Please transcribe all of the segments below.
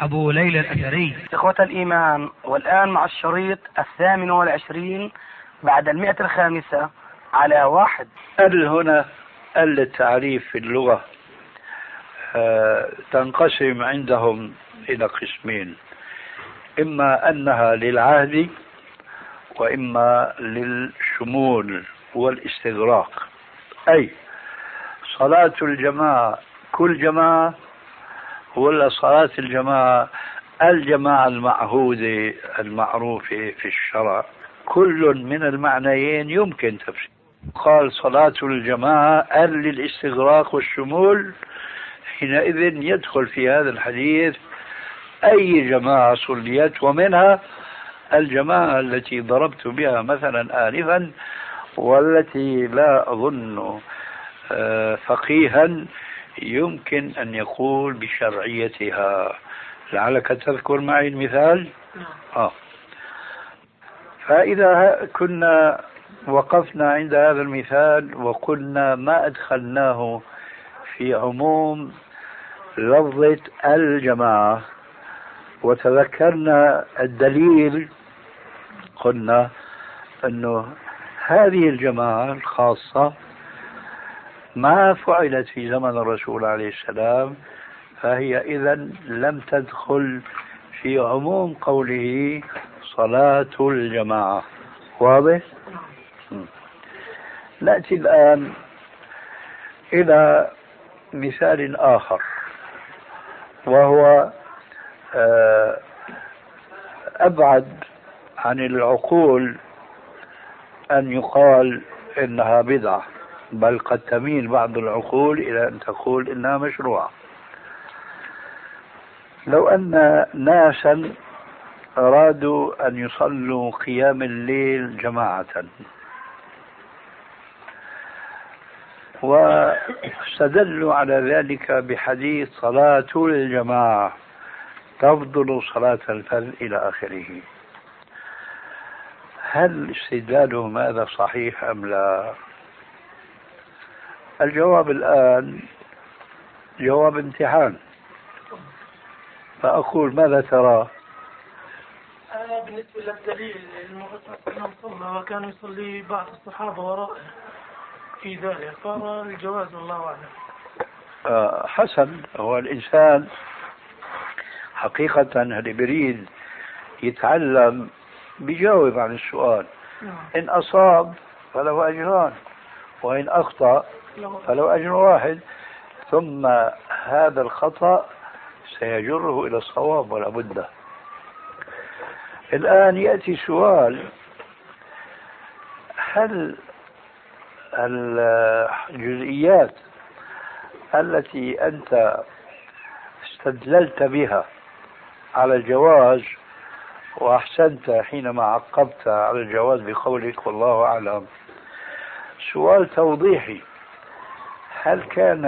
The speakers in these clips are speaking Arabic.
أبو ليلى الأثري. إخوة الإيمان والآن مع الشريط الثامن والعشرين بعد المئة الخامسة على واحد. هل هنا التعريف في اللغة؟ آه، تنقسم عندهم إلى قسمين. إما أنها للعهد وإما للشمول والاستغراق. أي صلاة الجماعة كل جماعة ولا صلاة الجماعة الجماعة المعهودة المعروفة في الشرع كل من المعنيين يمكن تفسير. قال صلاة الجماعة للاستغراق والشمول. حينئذ يدخل في هذا الحديث أي جماعة صليت ومنها الجماعة التي ضربت بها مثلا آنفا والتي لا أظن آه، فقيها يمكن أن يقول بشرعيتها لعلك تذكر معي المثال نعم. آه. فإذا كنا وقفنا عند هذا المثال وقلنا ما أدخلناه في عموم لفظة الجماعة وتذكرنا الدليل قلنا أنه هذه الجماعة الخاصة ما فعلت في زمن الرسول عليه السلام فهي إذا لم تدخل في عموم قوله صلاة الجماعة. واضح؟ نأتي الآن إلى مثال آخر وهو آه، أبعد عن العقول أن يقال إنها بدعة. بل قد تميل بعض العقول إلى أن تقول إنها مشروعة. لو أن ناسا أرادوا أن يصلوا قيام الليل جماعة. واستدلوا على ذلك بحديث صلاة الجماعة تفضل صلاة الفرد إلى آخره. هل استدلالهم هذا صحيح أم لا؟ الجواب الآن جواب امتحان فأقول ماذا ترى؟ أنا بالنسبة للدليل صلى وكان يصلي بعض الصحابة وراءه في ذلك قال الجواز والله أعلم آه حسن هو الإنسان حقيقة اللي بريد يتعلم بيجاوب عن السؤال نعم. إن أصاب فله أجران وإن أخطأ فله أجر واحد ثم هذا الخطأ سيجره إلى الصواب ولا بد. الآن يأتي سؤال هل الجزئيات التي أنت استدللت بها على الجواز وأحسنت حينما عقبت على الجواز بقولك والله أعلم سؤال توضيحي. هل كان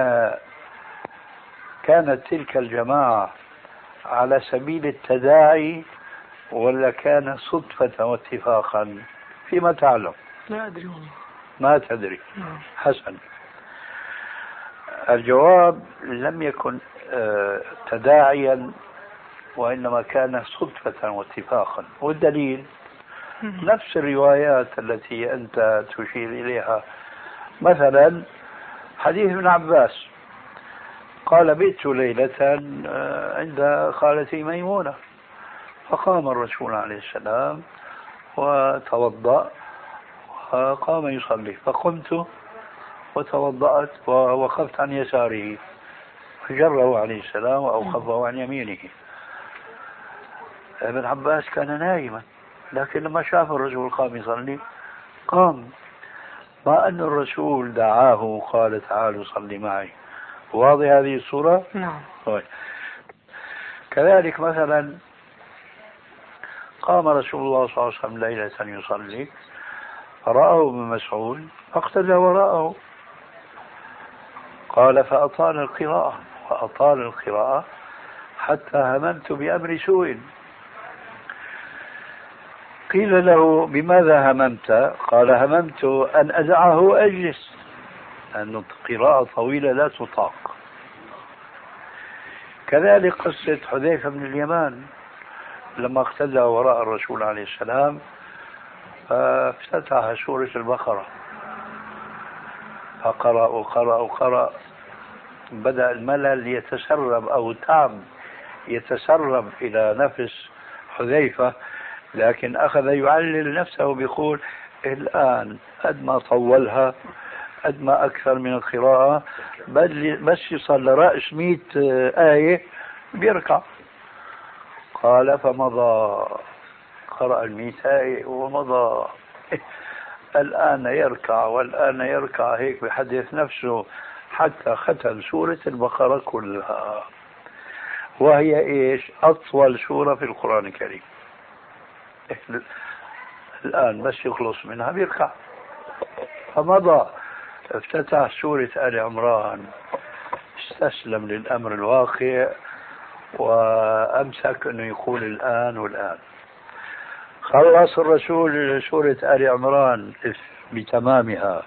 كانت تلك الجماعة على سبيل التداعي ولا كان صدفة واتفاقا؟ فيما تعلم. لا أدري والله. ما تدري. نعم. حسن. الجواب لم يكن آه، تداعيا وإنما كان صدفة واتفاقا. والدليل؟ نفس الروايات التي أنت تشير إليها. مثلا حديث ابن عباس. قال بئت ليلة آه، عند خالتي ميمونة. فقام الرسول عليه السلام وتوضأ وقام يصلي. فقمت وتوضأت ووقفت عن يساره. فجره عليه السلام وأوقفه عن يمينه. ابن عباس كان نائما لكن لما شاف الرسول قام يصلي قام ما أن الرسول دعاه وقال تعالوا صلي معي. واضح هذه الصورة؟ نعم. طيب. كذلك مثلا قام رسول الله صلى الله عليه وسلم ليلة يصلي فرآه ابن مسعود فاقتدى وراءه. قال فأطال القراءة فأطال القراءة حتى هممت بأمر سوء. قيل له بماذا هممت؟ قال هممت أن أدعه أجلس لأن القراءة طويلة لا تطاق. كذلك قصة حذيفة بن اليمان لما اقتدى وراء الرسول عليه السلام فافتتح سورة البقرة. فقرأ وقرأ وقرأ بدأ الملل يتسرب أو تعب يتسرب إلى نفس حذيفة لكن أخذ يعلل نفسه بيقول الآن قد ما طولها قد ما أكثر من القراءة بس يصل لرأس مئة آية بيركع. قال فمضى قرأ المئة آية ومضى. الآن يركع والآن يركع هيك بحدث نفسه حتى ختم سورة البقرة كلها. وهي إيش؟ أطول سورة في القرآن الكريم. الآن بس يخلص منها بيركع. فمضى افتتح سورة آل عمران استسلم للأمر الواقع وأمسك أنه يقول الآن والآن. خلص الرسول سورة آل عمران بتمامها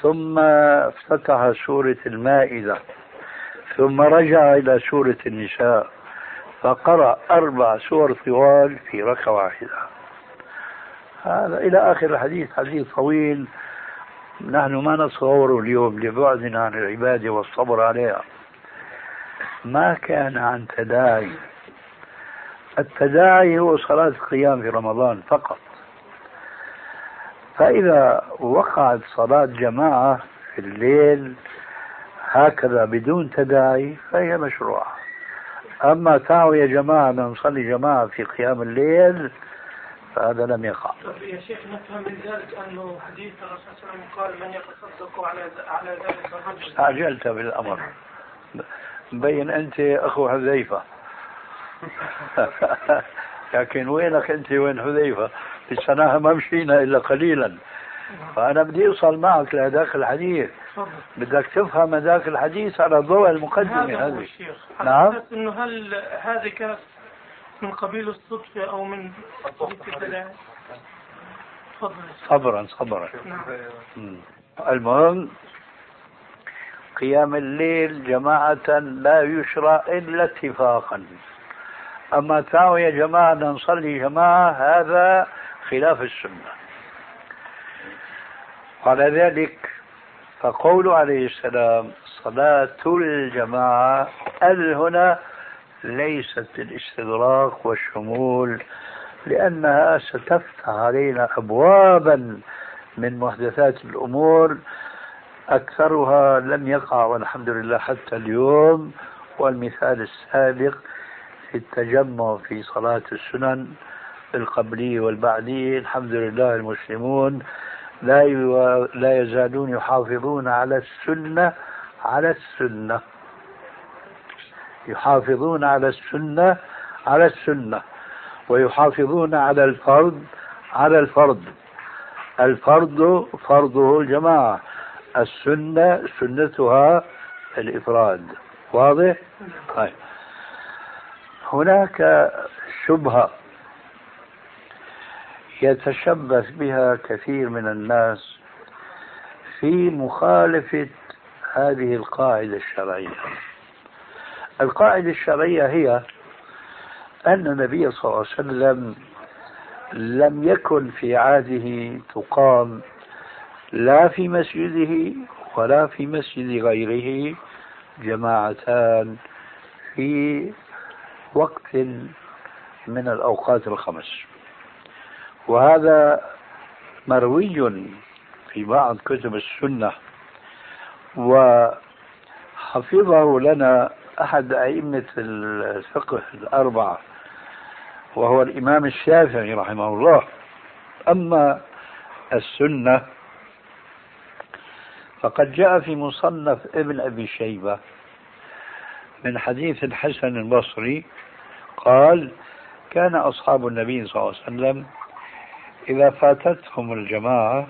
ثم افتتح سورة المائدة ثم رجع إلى سورة النساء. فقرأ أربع سور طوال في ركعة واحدة. هذا إلى آخر الحديث حديث طويل. نحن ما نتصوره اليوم لبعدنا عن العبادة والصبر عليها. ما كان عن تداعي. التداعي هو صلاة القيام في رمضان فقط. فإذا وقعت صلاة جماعة في الليل هكذا بدون تداعي فهي مشروعة. أما تعوا يا جماعة نصلي جماعة في قيام الليل فهذا لم يقع. طيب يا شيخ نفهم من ذلك أنه حديث الرسول صلى الله عليه وسلم قال من يتصدق على على ذلك الرجل. استعجلت بالأمر. مبين أنت أخو حذيفة. لكن وينك أنت وين حذيفة؟ لسناها ما مشينا إلا قليلا. فأنا بدي أوصل معك لهذاك الحديث. بدك تفهم هذاك الحديث على ضوء المقدمة هذه. نعم. إنه هل هذه كانت من قبيل الصدفة أو من صبرا صبرا نعم. المهم قيام الليل جماعة لا يشرع إلا اتفاقا أما تعالوا يا جماعة نصلي جماعة هذا خلاف السنة على ذلك فقول عليه السلام صلاة الجماعة ال هنا ليست للاستغراق والشمول؟ لأنها ستفتح علينا أبوابا من محدثات الأمور أكثرها لم يقع والحمد لله حتى اليوم والمثال السابق في التجمع في صلاة السنن القبلية والبعدية الحمد لله المسلمون لا لا يزالون يحافظون على السنة على السنة. يحافظون على السنة على السنة. ويحافظون على الفرد على الفرد الفرد فرضه الجماعة السنة سنتها الإفراد. واضح؟ طيب. هناك شبهة. يتشبث بها كثير من الناس في مخالفة هذه القاعدة الشرعية. القاعدة الشرعية هي أن النبي صلى الله عليه وسلم لم يكن في عهده تقام لا في مسجده ولا في مسجد غيره جماعتان في وقت من الأوقات الخمس. وهذا مروي في بعض كتب السنة. وحفظه لنا أحد أئمة الفقه الأربعة وهو الإمام الشافعي رحمه الله. أما السنة فقد جاء في مصنف ابن أبي شيبة من حديث الحسن البصري قال كان أصحاب النبي صلى الله عليه وسلم إذا فاتتهم الجماعة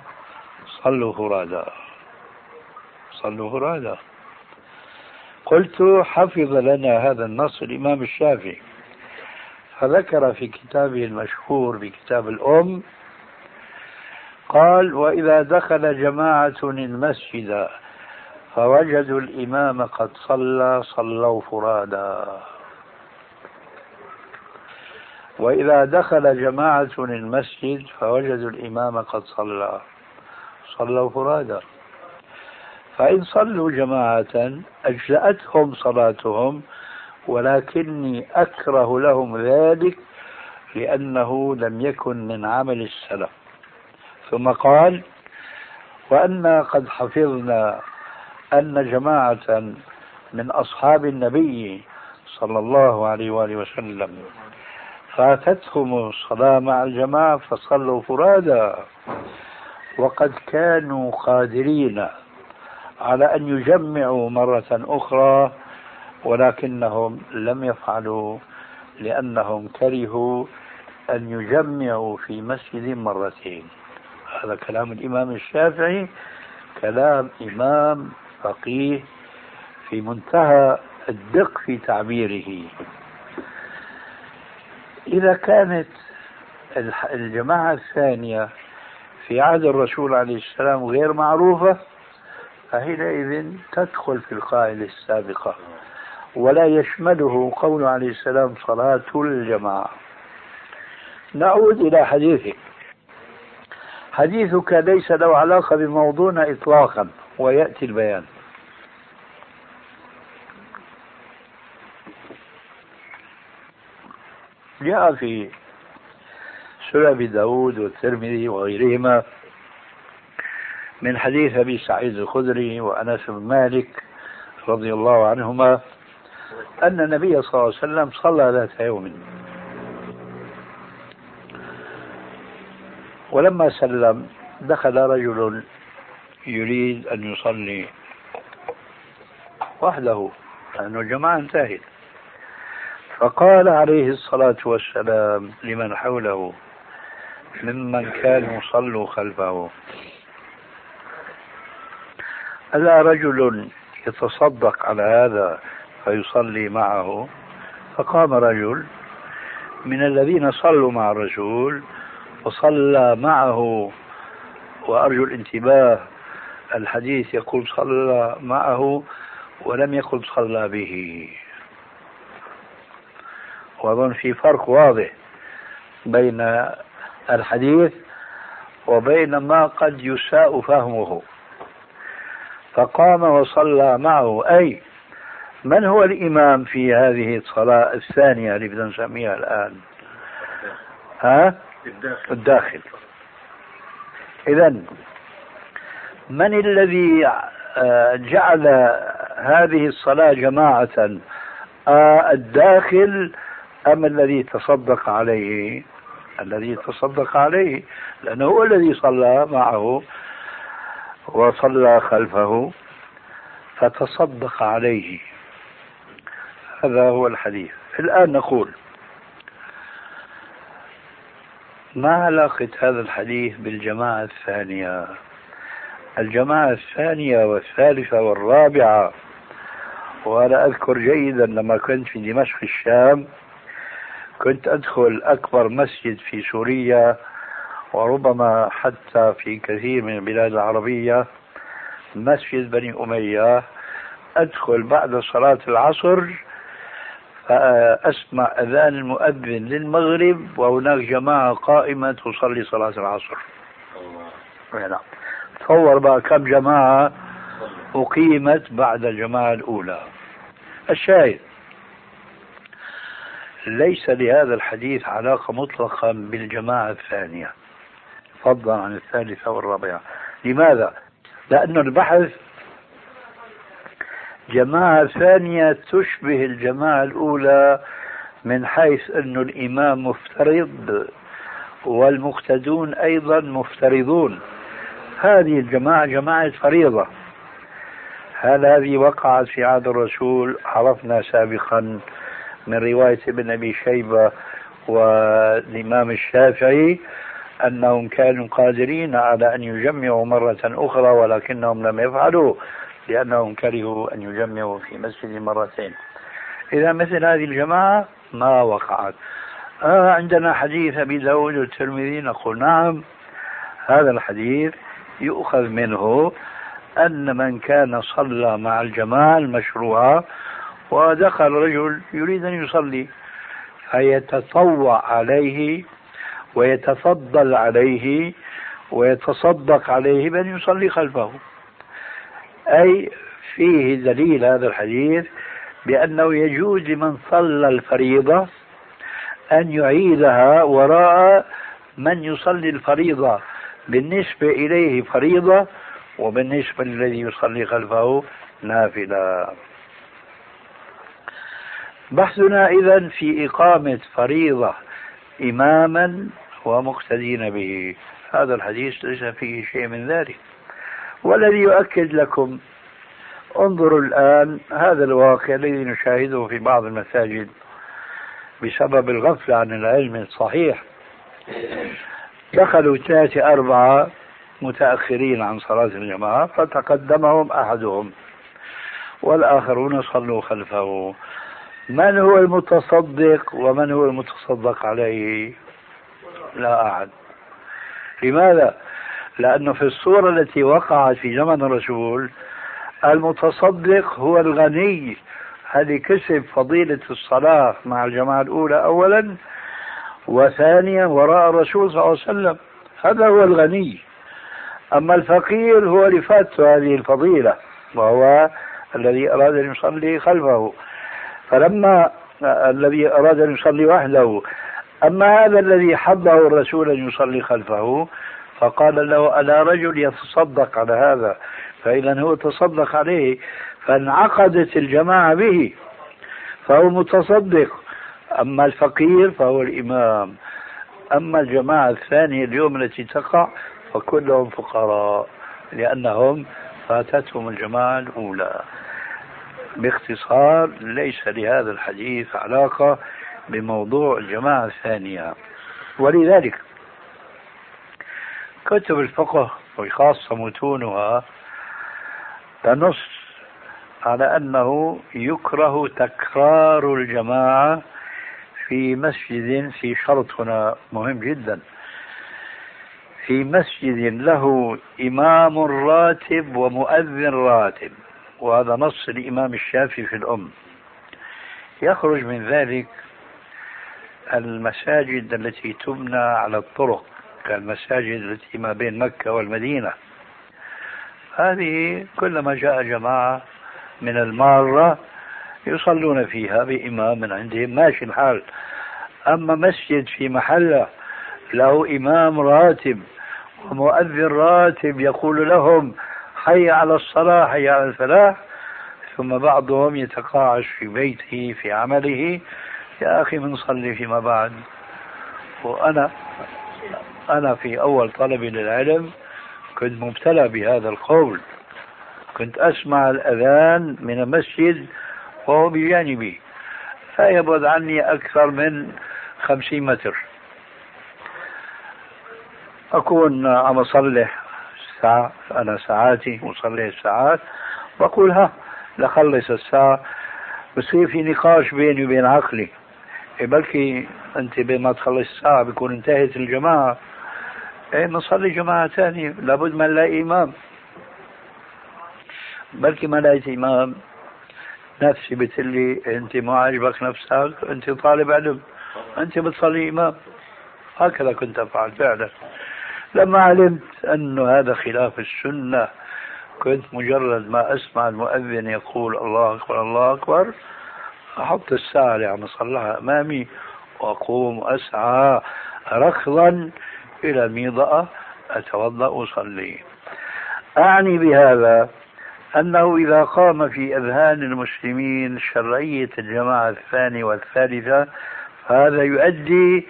صلوا فرادا صلوا فرادا قلت حفظ لنا هذا النص الإمام الشافعي. فذكر في كتابه المشهور بكتاب الأم قال وإذا دخل جماعة المسجد فوجدوا الإمام قد صلى صلوا فرادا. وإذا دخل جماعة المسجد فوجدوا الإمام قد صلى. صلوا فرادا فإن صلوا جماعة أجزأتهم صلاتهم ولكني أكره لهم ذلك لأنه لم يكن من عمل السلف. ثم قال وأنا قد حفظنا أن جماعة من أصحاب النبي صلى الله عليه وآله وسلم فاتتهم الصلاة مع الجماعة فصلوا فرادا. وقد كانوا قادرين على أن يجمعوا مرة أخرى ولكنهم لم يفعلوا لأنهم كرهوا أن يجمعوا في مسجد مرتين. هذا كلام الإمام الشافعي كلام إمام فقيه في منتهى الدق في تعبيره. إذا كانت الجماعة الثانية في عهد الرسول عليه السلام غير معروفة فحينئذ تدخل في القاعدة السابقة. ولا يشمله قول عليه السلام صلاة الجماعة. نعود إلى حديثك. حديثك ليس له علاقة بموضوعنا إطلاقا ويأتي البيان. جاء في سنن أبي داود والترمذي وغيرهما من حديث أبي سعيد الخدري وأنس بن مالك رضي الله عنهما أن النبي صلى الله عليه وسلم صلى ذات يوم. ولما سلم دخل رجل يريد أن يصلي وحده. لأن الجماعة انتهت. فقال عليه الصلاة والسلام لمن حوله؟ ممن كانوا صلوا خلفه. ألا رجل يتصدق على هذا فيصلي معه؟ فقام رجل من الذين صلوا مع الرسول وصلى معه. وأرجو الانتباه الحديث يقول صلى معه ولم يقل صلى به. وأظن في فرق واضح بين الحديث وبين ما قد يساء فهمه. فقام وصلى معه. أي من هو الإمام في هذه الصلاة الثانية اللي بدنا نسميها الآن؟ ها؟ الداخل, الداخل. إذا من الذي آه، جعل هذه الصلاة جماعة؟ آه، الداخل أم الذي تصدق عليه الذي تصدق عليه لأنه هو الذي صلى معه وصلى خلفه فتصدق عليه. هذا هو الحديث. الآن نقول ما علاقة هذا الحديث بالجماعة الثانية؟ الجماعة الثانية والثالثة والرابعة وأنا أذكر جيدا لما كنت في دمشق الشام كنت أدخل أكبر مسجد في سوريا وربما حتى في كثير من البلاد العربية مسجد بني أمية. أدخل بعد صلاة العصر فأسمع أذان المؤذن للمغرب وهناك جماعة قائمة تصلي صلاة العصر. نعم. تصور بقى كم جماعة أقيمت بعد الجماعة الأولى. الشاهد. ليس لهذا الحديث علاقة مطلقة بالجماعة الثانية. فضلا عن الثالثة والرابعة. لماذا؟ لأن البحث جماعة ثانية تشبه الجماعة الأولى من حيث أن الإمام مفترض والمقتدون أيضا مفترضون. هذه الجماعة جماعة فريضة. هل هذه وقعت في عهد الرسول؟ عرفنا سابقا من رواية ابن أبي شيبة والإمام الشافعي أنهم كانوا قادرين على أن يجمعوا مرة أخرى ولكنهم لم يفعلوا لأنهم كرهوا أن يجمعوا في مسجد مرتين. إذا مثل هذه الجماعة ما وقعت؟ آه عندنا حديث أبي داود والترمذي نقول نعم هذا الحديث يؤخذ منه أن من كان صلى مع الجماعة المشروعة ودخل رجل يريد أن يصلي فيتطوع عليه ويتفضل عليه ويتصدق عليه بأن يصلي خلفه. أي فيه دليل هذا الحديث بأنه يجوز لمن صلى الفريضة أن يعيدها وراء من يصلي الفريضة بالنسبة إليه فريضة وبالنسبة للذي يصلي خلفه نافلة. بحثنا إذا في إقامة فريضة إماما ومقتدين به. هذا الحديث ليس فيه شيء من ذلك. والذي يؤكد لكم انظروا الآن هذا الواقع الذي نشاهده في بعض المساجد بسبب الغفلة عن العلم الصحيح. دخلوا ثلاثة أربعة متأخرين عن صلاة الجماعة فتقدمهم أحدهم والآخرون صلوا خلفه. من هو المتصدق ومن هو المتصدق عليه؟ لا أحد. لماذا؟ لأنه في الصورة التي وقعت في زمن الرسول المتصدق هو الغني. هذه كسب فضيلة الصلاة مع الجماعة الأولى أولا وثانيا وراء الرسول صلى الله عليه وسلم. هذا هو الغني. أما الفقير هو اللي فاته هذه الفضيلة وهو الذي أراد أن يصلي خلفه. فلما الذي أراد أن يصلي وحده أما هذا الذي حضه الرسول أن يصلي خلفه فقال له ألا رجل يتصدق على هذا؟ فإذا هو تصدق عليه فانعقدت الجماعة به فهو متصدق. أما الفقير فهو الإمام. أما الجماعة الثانية اليوم التي تقع فكلهم فقراء لأنهم فاتتهم الجماعة الأولى. باختصار ليس لهذا الحديث علاقة بموضوع الجماعة الثانية. ولذلك كتب الفقه وخاصة متونها تنص على أنه يكره تكرار الجماعة في مسجد في شرط هنا مهم جدا. في مسجد له إمام راتب ومؤذن راتب. وهذا نص الإمام الشافعي في الأم. يخرج من ذلك المساجد التي تبنى على الطرق كالمساجد التي ما بين مكة والمدينة. هذه كلما جاء جماعة من المارة يصلون فيها بإمام من عندهم. ماشي الحال. أما مسجد في محلة له إمام راتب ومؤذن راتب يقول لهم حي على الصلاة حي على الفلاح ثم بعضهم يتقاعس في بيته في عمله يا أخي بنصلي فيما بعد. وأنا أنا في أول طلبي للعلم كنت مبتلى بهذا القول. كنت أسمع الأذان من المسجد وهو بجانبي. لا يبعد عني أكثر من خمسين متر. أكون عم أصلي ساعة أنا ساعاتي وصلي الساعات. بقول ها لخلص الساعة بصير في نقاش بيني وبين عقلي. إيه بلكي أنت بين ما تخلص الساعة بيكون انتهت الجماعة. إيه نصلي جماعة ثانية لابد ما نلاقي إمام. بلكي ما لقيت إمام. نفسي بتقلي أنت ما عاجبك نفسك أنت طالب علم أنت بتصلي إمام. هكذا كنت أفعل فعلا. لما علمت أن هذا خلاف السنة كنت مجرد ما أسمع المؤذن يقول الله أكبر الله أكبر أحط الساعة اللي عم أصلحها أمامي وأقوم أسعى ركضا إلى الميضأة أتوضأ وأصلي أعني بهذا أنه إذا قام في أذهان المسلمين شرعية الجماعة الثانية والثالثة فهذا يؤدي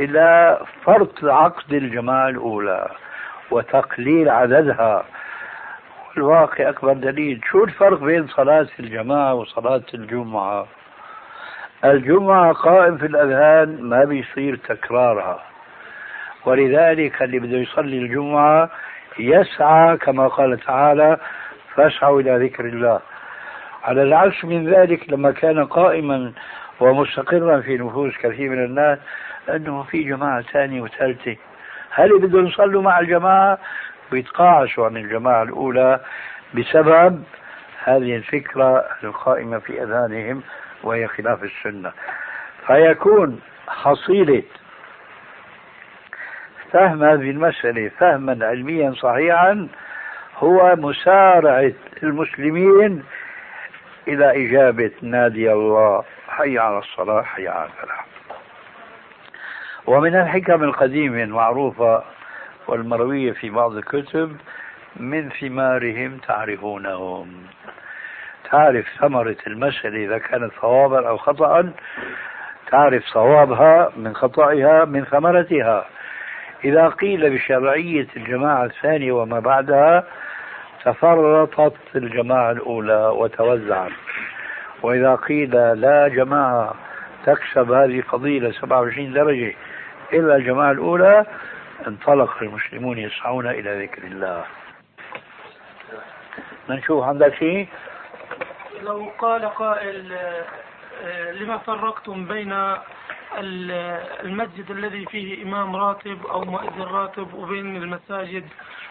إلى فرط عقد الجماعة الأولى وتقليل عددها. الواقع أكبر دليل. شو الفرق بين صلاة الجماعة وصلاة الجمعة؟ الجمعة قائم في الأذهان ما بيصير تكرارها. ولذلك اللي بده يصلي الجمعة يسعى كما قال تعالى فاسعوا إلى ذكر الله. على العكس من ذلك لما كان قائما ومستقرا في نفوس كثير من الناس أنه في جماعة ثانية وثالثة. هل بدهم يصلوا مع الجماعة؟ بيتقاعسوا عن الجماعة الأولى بسبب هذه الفكرة القائمة في أذهانهم وهي خلاف السنة. فيكون حصيلة فهم هذه المسألة فهما علميا صحيحا هو مسارعة المسلمين إلى إجابة نادي الله حي على الصلاة حي على الفلاح. ومن الحكم القديمة المعروفة والمروية في بعض الكتب من ثمارهم تعرفونهم. تعرف ثمرة المسألة إذا كانت صوابا أو خطأ تعرف صوابها من خطأها من ثمرتها. إذا قيل بشرعية الجماعة الثانية وما بعدها تفرطت الجماعة الأولى وتوزعت. وإذا قيل لا جماعة تكسب هذه الفضيلة 27 درجة إلا الجماعة الأولى انطلق المسلمون يسعون إلى ذكر الله. نشوف عندك شيء لو قال قائل آه، لما فرقتم بين المسجد الذي فيه إمام راتب أو مؤذن راتب وبين المساجد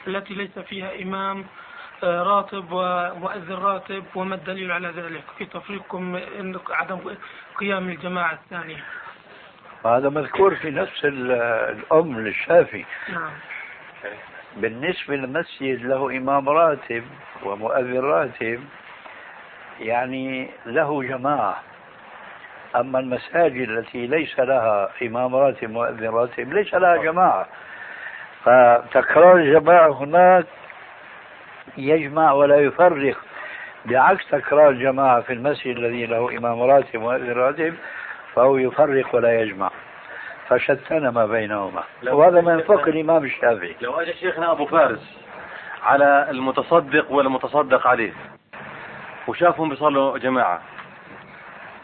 التي ليس فيها إمام آه، راتب ومؤذن راتب وما الدليل على ذلك؟ في تفريقكم عدم قيام الجماعة الثانية. هذا مذكور في نفس الأم للشافي نعم. بالنسبة للمسجد له إمام راتب ومؤذن راتب يعني له جماعة. أما المساجد التي ليس لها إمام راتب مؤذن راتب ليس لها جماعة. فتكرار الجماعة هناك يجمع ولا يفرق. بعكس تكرار الجماعة في المسجد الذي له إمام راتب مؤذن راتب فهو يفرق ولا يجمع. فشتن ما بينهما. وهذا من فقه الإمام الشافعي. لو أجى شيخنا أبو فارس على المتصدق والمتصدق عليه وشافهم بيصلوا جماعة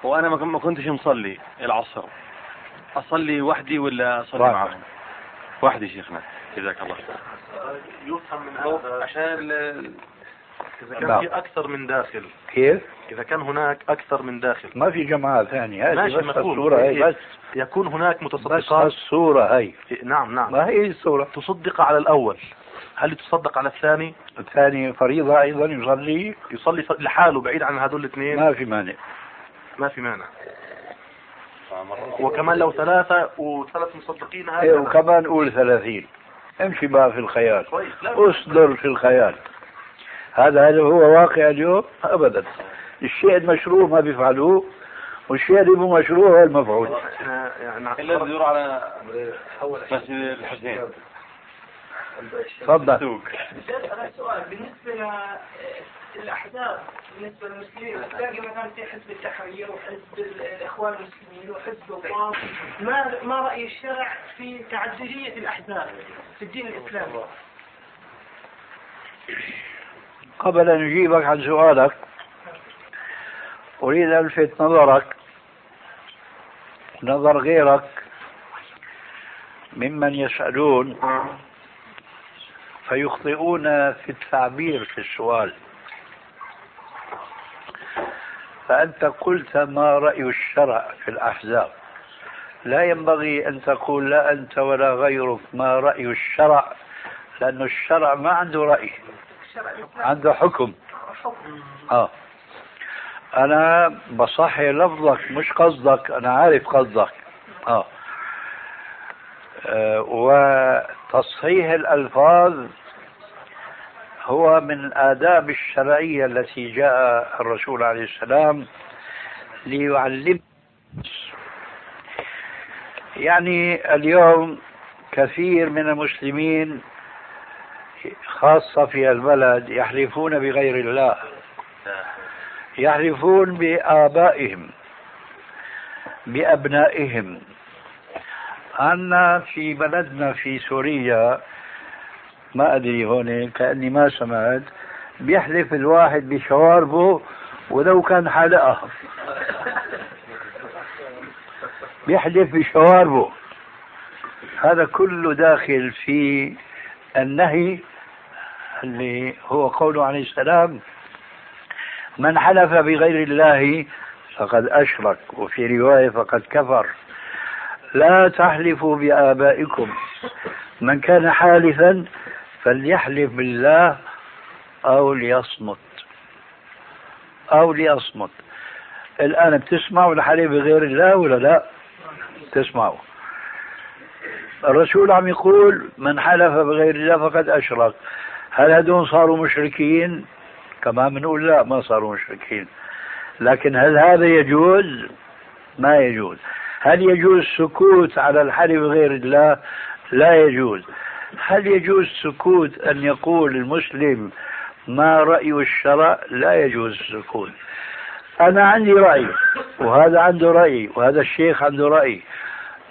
وأنا ما كنتش مصلي العصر. أصلي وحدي ولا أصلي. معهم؟ وحدي شيخنا. جزاك الله يفهم من هذا. عشان إذا كان. في أكثر من داخل. كيف؟ إذا كان هناك أكثر من داخل. ما في جماعة ثانية. هذه ماشي بس مفهوم. الصورة هي بس يكون هناك بس متصدقات. الصورة هي. نعم نعم. ما هي الصورة؟ تصدق على الأول. هل تصدق على الثاني؟ الثاني فريضة أيضا يصلي. يصلي لحاله بعيد عن هذول الاثنين. ما في مانع. ما في مانع. وكمان لو ثلاثة وثلاث مصدقين إيه هذا وكمان قول ثلاثين. امشي بقى في الخيال. أصدر في الخيال. هذا هل هو واقع اليوم؟ ابدا. الشيء المشروع ما بيفعلوه والشيء اللي مو مشروع هو المفعول. يعني إلا يدور على مسجد الحسين. تفضل. أنا سؤال بالنسبة للأحزاب بالنسبة للمسلمين تلاقي مثلا في حزب التحرير وحزب الإخوان المسلمين وحزب الله ما ما رأي الشرع في تعددية الأحزاب في الدين الإسلامي؟ قبل أن أجيبك عن سؤالك أريد ان ألفت نظرك نظر غيرك ممن يسألون فيخطئون في التعبير في السؤال. فأنت قلت ما رأي الشرع في الأحزاب. لا ينبغي أن تقول لا أنت ولا غيرك ما رأي الشرع لأن الشرع ما عنده رأي. عنده حكم. آه. أنا بصحي لفظك مش قصدك أنا عارف قصدك. آه. آه وتصحيح الألفاظ هو من الآداب الشرعية التي جاء الرسول عليه السلام ليعلم. يعني اليوم كثير من المسلمين خاصة في البلد يحلفون بغير الله. يحلفون بآبائهم بأبنائهم. عنا في بلدنا في سوريا ما أدري هون كأني ما سمعت بيحلف الواحد بشواربه ولو كان حلقة. بيحلف بشواربه. هذا كله داخل في النهي اللي هو قوله عليه السلام من حلف بغير الله فقد أشرك وفي رواية فقد كفر. لا تحلفوا بآبائكم. من كان حالفا فليحلف بالله أو ليصمت. أو ليصمت. الآن بتسمعوا الحلف بغير الله ولا لا؟ تسمعوا. الرسول عم يقول من حلف بغير الله فقد أشرك. هل هدول صاروا مشركين؟ كما بنقول لا ما صاروا مشركين. لكن هل هذا يجوز؟ ما يجوز. هل يجوز سكوت على الحلف بغير الله لا يجوز. هل يجوز سكوت أن يقول المسلم ما رأي الشرع؟ لا يجوز السكوت. أنا عندي رأي وهذا عنده رأي وهذا الشيخ عنده رأي.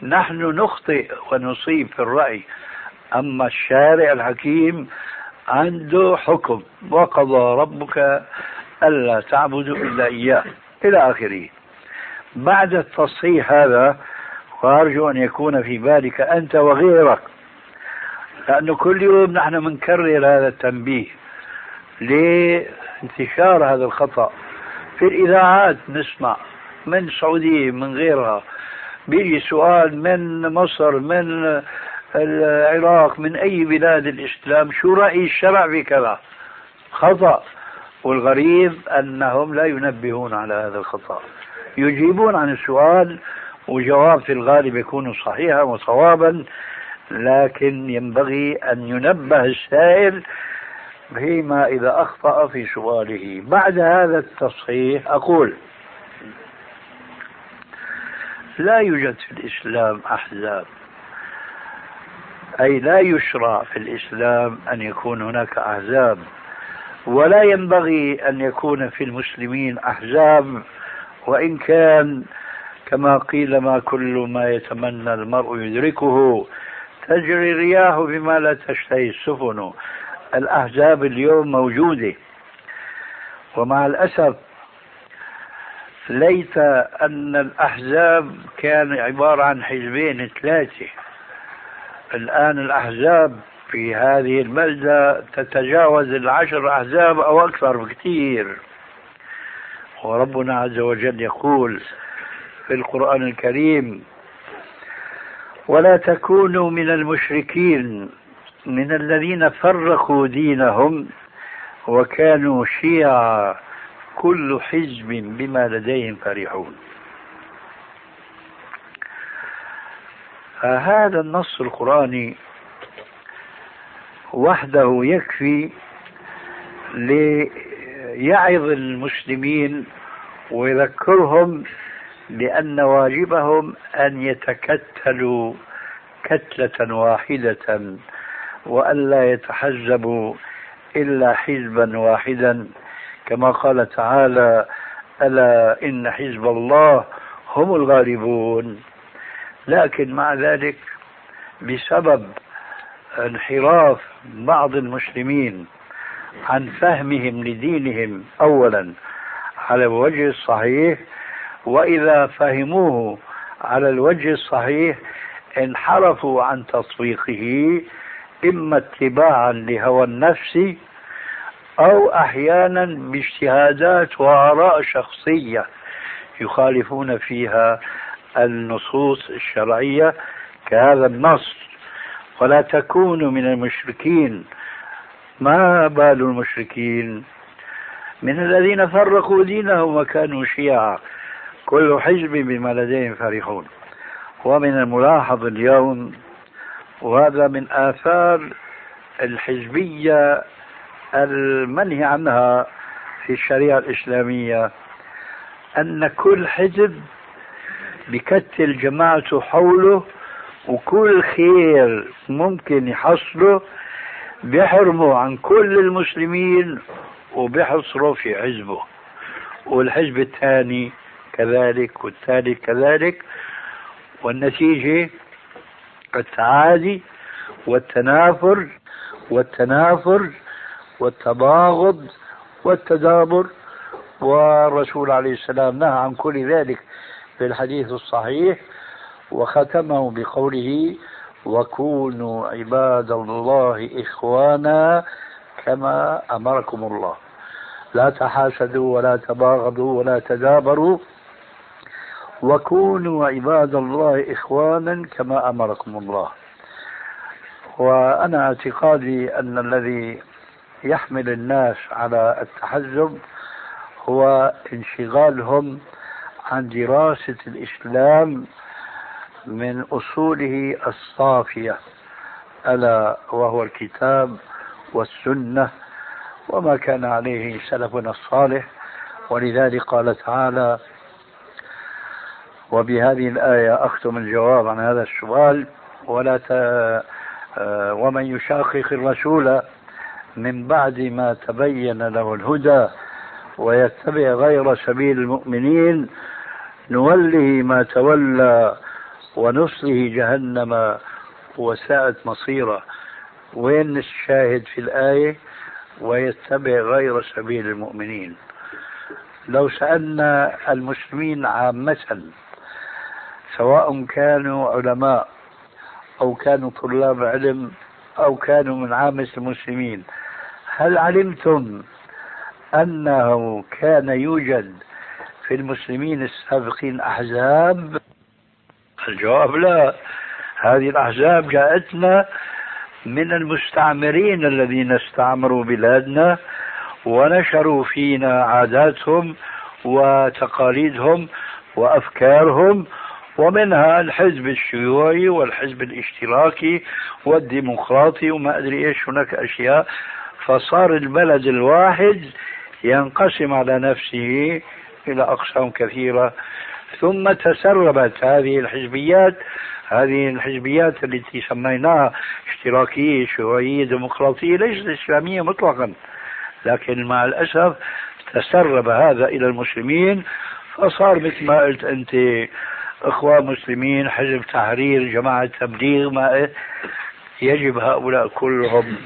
نحن نخطئ ونصيب في الرأي. أما الشارع الحكيم عنده حكم وقضى ربك ألا تعبدوا إلا إياه. إلى آخره. بعد التصحيح هذا وأرجو أن يكون في بالك أنت وغيرك لأنه كل يوم نحن بنكرر هذا التنبيه لانتشار هذا الخطأ. في الإذاعات نسمع من السعودية من غيرها بيجي سؤال من مصر من العراق من أي بلاد الإسلام شو رأي الشرع بكذا. خطأ. والغريب أنهم لا ينبهون على هذا الخطأ. يجيبون عن السؤال وجواب في الغالب يكون صحيحا وصوابا لكن ينبغي أن ينبه السائل فيما إذا أخطأ في سؤاله. بعد هذا التصحيح أقول لا يوجد في الإسلام أحزاب. أي لا يشرع في الإسلام أن يكون هناك أحزاب ولا ينبغي أن يكون في المسلمين أحزاب وإن كان كما قيل ما كل ما يتمنى المرء يدركه تجري الرياح بما لا تشتهي السفن. الأحزاب اليوم موجودة. ومع الأسف ليت أن الأحزاب كان عبارة عن حزبين ثلاثة. الآن الأحزاب في هذه البلدة تتجاوز العشر أحزاب أو أكثر بكثير. وربنا عز وجل يقول في القرآن الكريم ولا تكونوا من المشركين من الذين فرقوا دينهم وكانوا شيعا كل حزب بما لديهم فرحون. فهذا النص القرآني وحده يكفي ليعظ المسلمين ويذكرهم بأن واجبهم أن يتكتلوا كتلة واحدة وألا يتحزبوا إلا حزبا واحدا. كما قال تعالى ألا إن حزب الله هم الغالبون. لكن مع ذلك بسبب انحراف بعض المسلمين عن فهمهم لدينهم اولا على الوجه الصحيح وإذا فهموه على الوجه الصحيح انحرفوا عن تطبيقه إما اتباعا لهوى النفس أو أحيانا باجتهادات وآراء شخصية يخالفون فيها النصوص الشرعية كهذا النص. ولا تكونوا من المشركين. ما بال المشركين؟ من الذين فرقوا دينهم وكانوا شيعا. كل حزب بما لديهم فرحون. ومن الملاحظ اليوم وهذا من آثار الحزبية المنهي عنها في الشريعة الإسلامية أن كل حزب بكتل جماعته حوله وكل خير ممكن يحصله. بيحرموا عن كل المسلمين وبيحصروا في حزبه. والحزب الثاني كذلك والثالث كذلك. والنتيجة التعادي والتنافر والتنافر والتباغض والتدابر. والرسول عليه السلام نهى عن كل ذلك. في الحديث الصحيح وختمه بقوله وكونوا عباد الله إخوانا كما أمركم الله. لا تحاسدوا ولا تباغضوا ولا تدابروا. وكونوا عباد الله إخوانا كما أمركم الله. وأنا اعتقادي أن الذي يحمل الناس على التحزب هو انشغالهم عن دراسة الإسلام من أصوله الصافية ألا وهو الكتاب والسنة وما كان عليه سلفنا الصالح. ولذلك قال تعالى وبهذه الآية أختم الجواب عن هذا السؤال ولا ت... ومن يشاقق الرسول من بعد ما تبين له الهدى ويتبع غير سبيل المؤمنين نوله ما تولى ونصله جهنم وساءت مصيره. وين الشاهد في الآية؟ ويتبع غير سبيل المؤمنين. لو سألنا المسلمين عامة سواء كانوا علماء أو كانوا طلاب علم أو كانوا من عامة المسلمين هل علمتم أنه كان يوجد في المسلمين السابقين أحزاب؟ الجواب لا. هذه الأحزاب جاءتنا من المستعمرين الذين استعمروا بلادنا ونشروا فينا عاداتهم وتقاليدهم وأفكارهم ومنها الحزب الشيوعي والحزب الاشتراكي والديمقراطي وما أدري إيش هناك أشياء. فصار البلد الواحد ينقسم على نفسه إلى أقسام كثيرة. ثم تسربت هذه الحزبيات هذه الحزبيات التي سميناها اشتراكية شيوعية ديمقراطية ليست إسلامية مطلقا. لكن مع الأسف تسرب هذا إلى المسلمين. فصار مثل ما قلت أنت إخوان مسلمين حزب تحرير جماعة تبليغ ما يجب هؤلاء كلهم.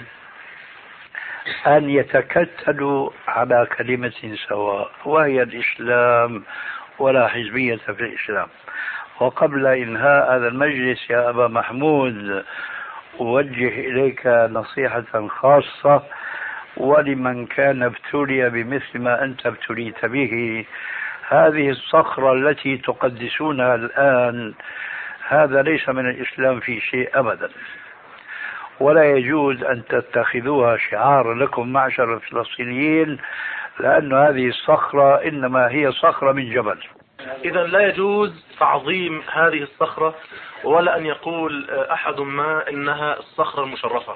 أن يتكتلوا على كلمة سواء وهي الإسلام ولا حزبية في الإسلام. وقبل إنهاء هذا المجلس يا أبا محمود أوجه إليك نصيحة خاصة ولمن كان ابتلي بمثل ما أنت ابتليت به. هذه الصخرة التي تقدسونها الآن هذا ليس من الإسلام في شيء أبدا. ولا يجوز أن تتخذوها شعار لكم معشر الفلسطينيين لأن هذه الصخرة إنما هي صخرة من جبل. إذا لا يجوز تعظيم هذه الصخرة ولا أن يقول أحد ما إنها الصخرة المشرفة.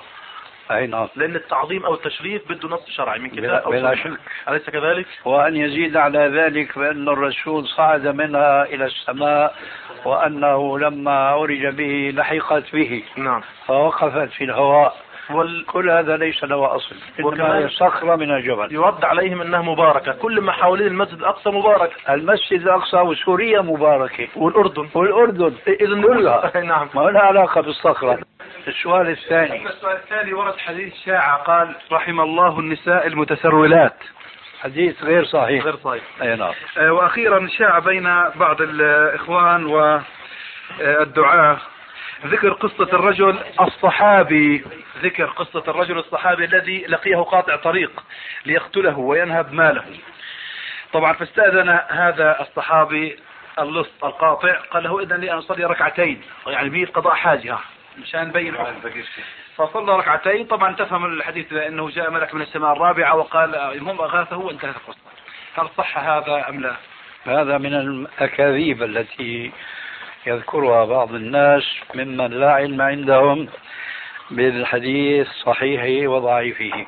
أي نعم. لأن التعظيم أو التشريف بده نص شرعي من كتاب أو بلا. شك. أليس كذلك؟ وأن يزيد على ذلك بأن الرسول صعد منها إلى السماء وأنه لما عرج به لحقت به. نعم. فوقفت في الهواء. وال... كل هذا ليس له أصل إنما هي صخرة من الجبل. يرد عليهم أنها مباركة كل ما حوالين المسجد الأقصى مبارك. المسجد الأقصى وسوريا مباركة. والأردن. والأردن. إذا كلها. نعم. ما لها علاقة بالصخرة. السؤال الثاني. السؤال الثاني ورد حديث شاعة قال رحم الله النساء المتسرولات. حديث غير صحيح. غير صحيح. أي نعم. آه، وأخيرا شاع بين بعض الإخوان والدعاة ذكر قصة الرجل الصحابي. ذكر قصة الرجل الصحابي الذي لقيه قاطع طريق ليقتله وينهب ماله طبعا فاستأذن هذا الصحابي اللص القاطع قال له إذن لي أن أصلي ركعتين يعني به قضاء حاجة مشان نبين فصلى ركعتين طبعا تفهم الحديث انه جاء ملك من السماء الرابعة وقال المهم أغاثه وانتهت القصة. هل صح هذا أم لا؟ هذا من الأكاذيب التي يذكرها بعض الناس ممن لا علم عندهم بالحديث صحيحه وضعيفه.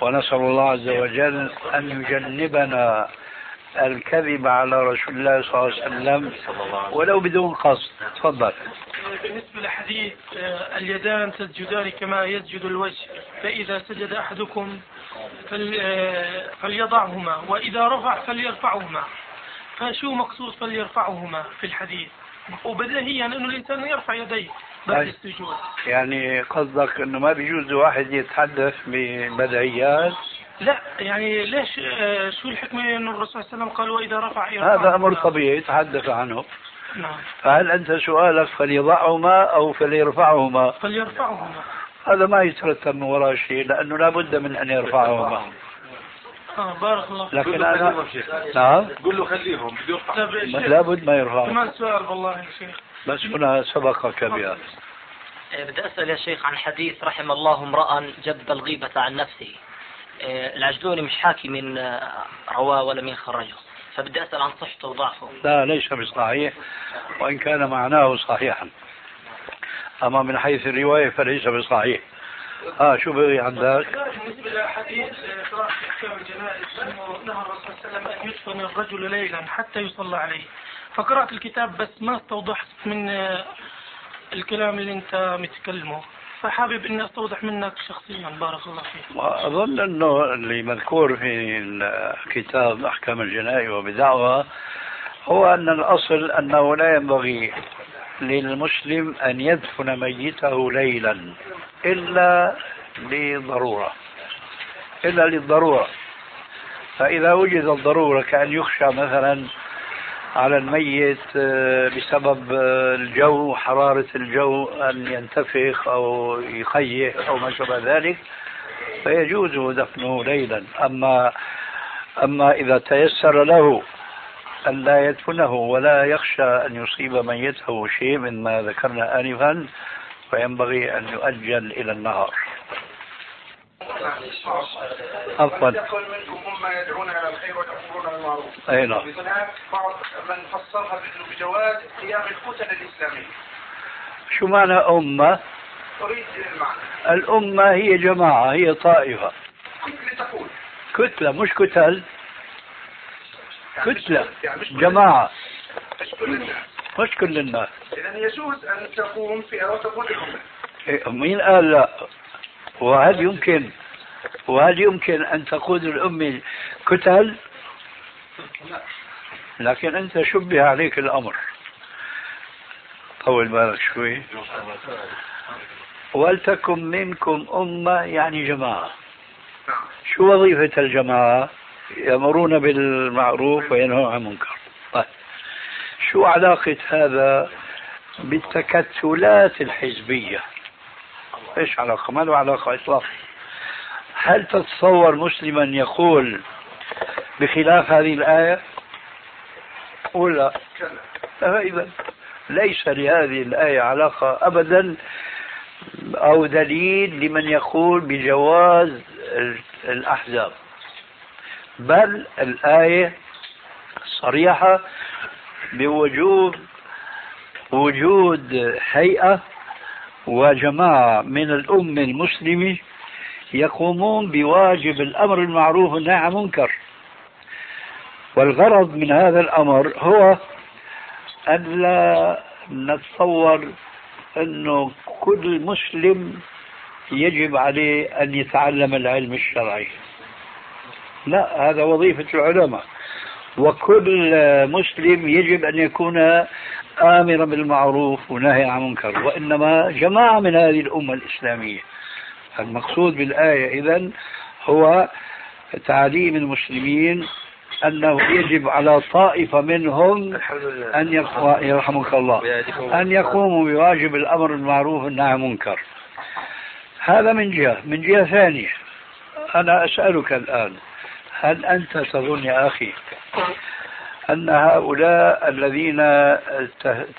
ونسأل الله عز وجل أن يجنبنا الكذب على رسول الله صلى الله عليه وسلم ولو بدون قصد. تفضل. بالنسبة لحديث آه، اليدان تسجدان كما يسجد الوجه فإذا سجد أحدكم آه، فليضعهما وإذا رفع فليرفعهما فشو مقصود فليرفعهما في الحديث؟ وبديهيا أنه الإنسان يرفع يديه بعد. السجود. يعني قصدك أنه ما بيجوز واحد يتحدث ببدعيات؟ لا يعني ليش آه، شو الحكمة أنه الرسول صلى الله عليه وسلم قال وإذا رفع يرفع هذا أمر طبيعي يتحدث عنه. نعم. فهل أنت سؤالك فليضعهما أو فليرفعهما؟ فليرفعهما. هذا ما يترتب من وراء شيء لأنه لا بد من أن يرفعهما. بارك الله. لكن أنا نعم؟ قول له خليهم بده يرفع طيب يا شيخ، لا بد ما يرفعهما كمان سؤال والله يا شيخ. بس هنا سبقك بها إيه، بدي أسأل يا شيخ عن حديث رحم الله امرأ جب الغيبة عن نفسه. إيه، العجلوني مش حاكي من رواه ولا من خرجه فبدي أسأل عن صحته وضعفه. لا ليس بصحيح وإن كان معناه صحيحا. أما من حيث الرواية فليس بصحيح. ها شو بغي عندك؟ بالنسبة لحديث قراءة أحكام الجنائز أنه نهى الرسول صلى الله عليه وسلم أن يدفن الرجل ليلا حتى يصلى عليه فقرأت الكتاب بس ما استوضحت من آه، الكلام اللي أنت متكلمه. فحابب إني أستوضح منك شخصيا بارك الله فيك. وأظن أنه اللي مذكور في كتاب أحكام الجنائي وبدعوى هو أن الأصل أنه لا ينبغي للمسلم أن يدفن ميته ليلا إلا لضرورة. إلا للضرورة. فإذا وجد الضرورة كأن يخشى مثلا على الميت آه، بسبب آه، الجو حرارة الجو أن ينتفخ أو يخيح أو ما شابه ذلك فيجوز دفنه ليلا. أما أما إذا تيسر له أن لا يدفنه ولا يخشى أن يصيب ميته شيء مما ذكرنا آنفا فينبغي أن يؤجل إلى النهار. عفوا. يكن منكم أمة يدعون إلى الخير ويأمرون بالمعروف أي نعم. هناك بعض من فسرها بجواز قيام الكتل الإسلامية. شو معنى أمة؟ أريد المعنى. الأمة هي جماعة هي طائفة. كتلة تقول. كتلة مش كتل. كتلة يعني كل- جماعة. مش كل الناس. مش كل الناس. إذا يجوز أن تقوم فئة وتقول الأمة. إيه، مين قال لا. وهل يمكن وهل يمكن أن تقود الأمة كتل لكن أنت شبه عليك الأمر. طول بالك شوي. ولتكن منكم أمة يعني جماعة. شو وظيفة الجماعة؟ يأمرون بالمعروف وينهون عن المنكر طيب شو علاقة هذا بالتكتلات الحزبية إيش علاقة؟ ما له علاقة اطلاقا. هل تتصور مسلما يقول بخلاف هذه الآية؟ ولا فإذا ليس لهذه الآية علاقة أبدا أو دليل لمن يقول بجواز ال- الأحزاب بل الآية صريحة بوجوب وجود هيئة وجماعة من الأمة المسلمة يقومون بواجب الأمر المعروف والنهي عن المنكر. والغرض من هذا الأمر هو أن لا نتصور أنه كل مسلم يجب عليه أن يتعلم العلم الشرعي. لا هذا وظيفة العلماء. وكل مسلم يجب أن يكون آمرا بالمعروف ونهي عن المنكر وإنما جماعة من هذه الأمة الإسلامية. المقصود بالآية إذن هو تعليم المسلمين أنه يجب على طائفة منهم أن يرحمك الله. أن يقوموا بواجب الأمر بالمعروف والنهي عن المنكر. هذا من جهة. من جهة ثانية. أنا أسألك الآن هل أنت تظن يا أخي أن هؤلاء الذين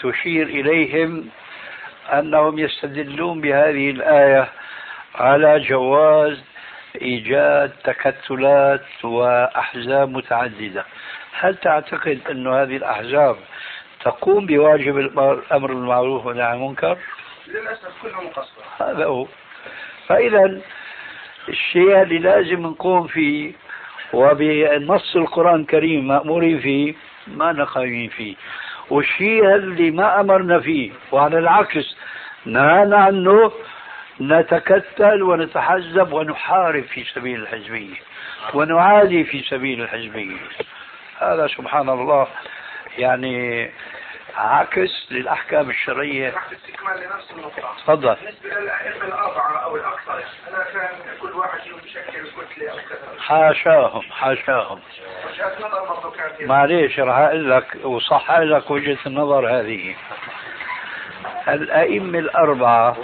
تشير إليهم أنهم يستدلون بهذه الآية على جواز إيجاد تكتلات وأحزاب متعددة؟ هل تعتقد أن هذه الأحزاب تقوم بواجب الأمر بالمعروف والنهي عن المنكر؟ للأسف كلها مقصرة هذا هو. فإذا الشيء اللي لازم نقوم فيه وبنص القرآن الكريم مأمورين فيه ما نقايمين فيه. والشيء اللي ما أمرنا فيه وعلى العكس نهانا عنه نتكتل ونتحزب ونحارب في سبيل الحزبية ونعادي في سبيل الحزبية. هذا سبحان الله يعني عكس للأحكام الشرعية. تحت استكمال لنفس النقطة. تفضل. بالنسبة للأئمة الأربعة أو الأكثر أنا كان كل واحد فيهم يشكل كتلة أو كذا. حاشاهم حاشاهم. وجهة نظر معليش راح أقول لك وصح لك وجهة النظر هذه. الأئمة الأربعة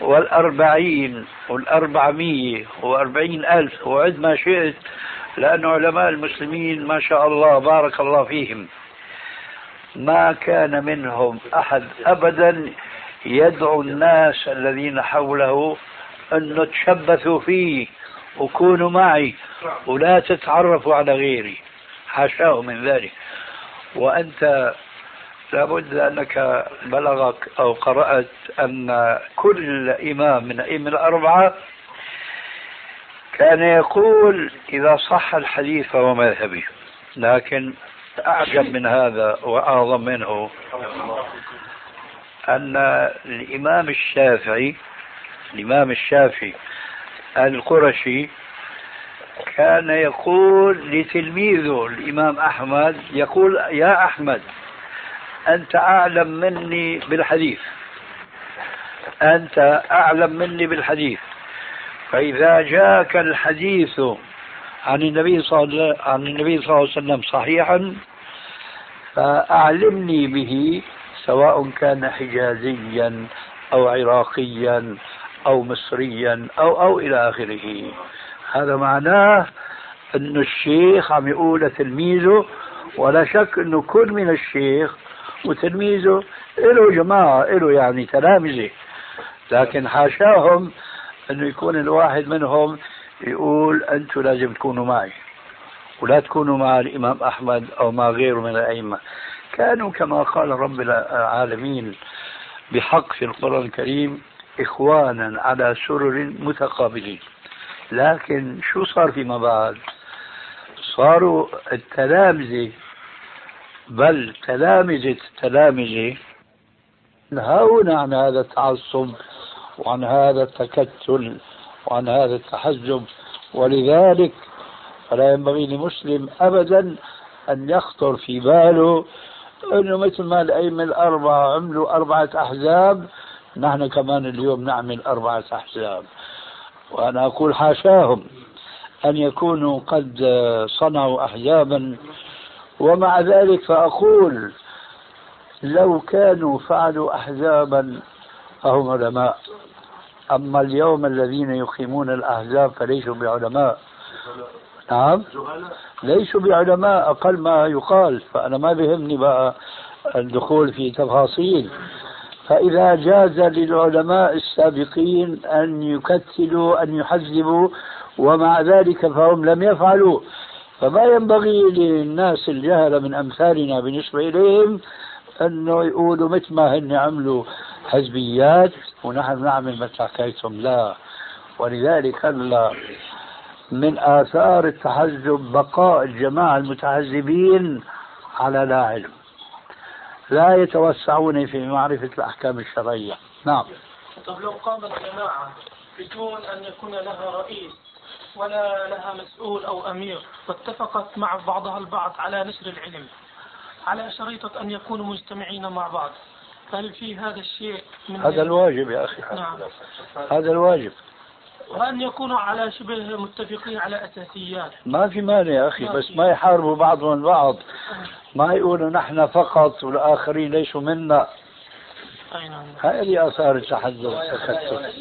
والأربعين والأربعمية وأربعين ألف وعد ما شئت لأن علماء المسلمين ما شاء الله بارك الله فيهم. ما كان منهم أحد أبدا يدعو الناس الذين حوله أن تشبثوا فيه وكونوا معي ولا تتعرفوا على غيري. حاشاه من ذلك. وأنت لابد أنك بلغك أو قرأت أن كل إمام من الأئمة الأربعة كان يقول إذا صح الحديث فهو مذهبي. لكن أعجب من هذا وأعظم منه أن الإمام الشافعي الإمام الشافعي القرشي كان يقول لتلميذه الإمام أحمد يقول يا أحمد أنت أعلم مني بالحديث. أنت أعلم مني بالحديث. فإذا جاءك الحديث عن النبي صلى عن النبي صلى الله عليه وسلم صحيحا فأعلمني به سواء كان حجازيا أو عراقيا أو مصريا أو أو إلى آخره. هذا معناه أن الشيخ عم يقول لتلميذه ولا شك أنه كل من الشيخ وتلميذه له جماعة له يعني تلامذة. لكن حاشاهم أنه يكون الواحد منهم يقول أنتم لازم تكونوا معي. ولا تكونوا مع الإمام أحمد أو مع غيره من الأئمة. كانوا كما قال رب العالمين بحق في القرآن الكريم إخوانا على سرر متقابلين. لكن شو صار فيما بعد؟ صاروا التلامذة بل تلامذة التلامذة نهون عن هذا التعصب وعن هذا التكتل وعن هذا التحزب. ولذلك فلا ينبغي لمسلم أبدا أن يخطر في باله أنه مثل ما الأئمة الأربعة عملوا أربعة أحزاب نحن كمان اليوم نعمل أربعة أحزاب. وأنا أقول حاشاهم أن يكونوا قد صنعوا أحزابا. ومع ذلك فأقول لو كانوا فعلوا أحزابا فهم علماء. أما اليوم الذين يقيمون الأحزاب فليسوا بعلماء. نعم ليسوا بعلماء أقل ما يقال فأنا ما بهمني بقى الدخول في تفاصيل. فإذا جاز للعلماء السابقين أن يكتلوا أن يحزبوا ومع ذلك فهم لم يفعلوا. فما ينبغي للناس الجهلة من أمثالنا بالنسبة إليهم أنه يقولوا مثل ما هن عملوا حزبيات ونحن نعمل مثل حكايتهم لا. ولذلك هلا من آثار التحزب بقاء الجماعة المتحزبين على لا علم. لا يتوسعون في معرفة الأحكام الشرعية. نعم. طب لو قامت جماعة بدون أن يكون لها رئيس ولا لها مسؤول أو أمير واتفقت مع بعضها البعض على نشر العلم على شريطة أن يكونوا مجتمعين مع بعض. هل في هذا الشيء من هذا الواجب يا أخي. نعم. هذا الواجب. وأن يكونوا على شبه متفقين على أساسيات. ما في مانع يا أخي بس ما يحاربوا بعضهم البعض ما يقولوا نحن فقط والآخرين ليسوا منا. نعم هذه آثار التحزب والتكتل.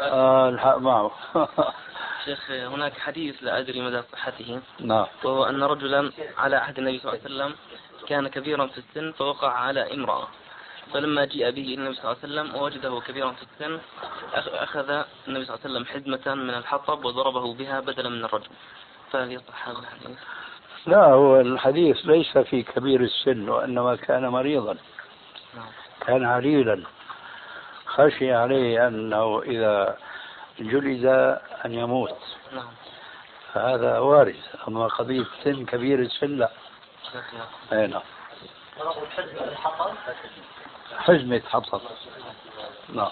آه الحق معه. شيخ هناك حديث لا أدري مدى صحته. نعم. وهو أن رجلا على عهد النبي صلى الله عليه وسلم كان كبيرا في السن فوقع على امرأة. فلما جيء به إلى النبي صلى الله عليه وسلم ووجده كبيرا في السن أخذ النبي صلى الله عليه وسلم حزمة من الحطب وضربه بها بدلا من الرجل. فهل يصح هذا الحديث؟ لا هو الحديث ليس في كبير السن وإنما كان مريضا. نعم. كان عليلا. خشي عليه أنه إذا جلد أن يموت. نعم. فهذا وارد. أما قضية سن كبير السن لا. أي نعم. حزمة حطب نعم.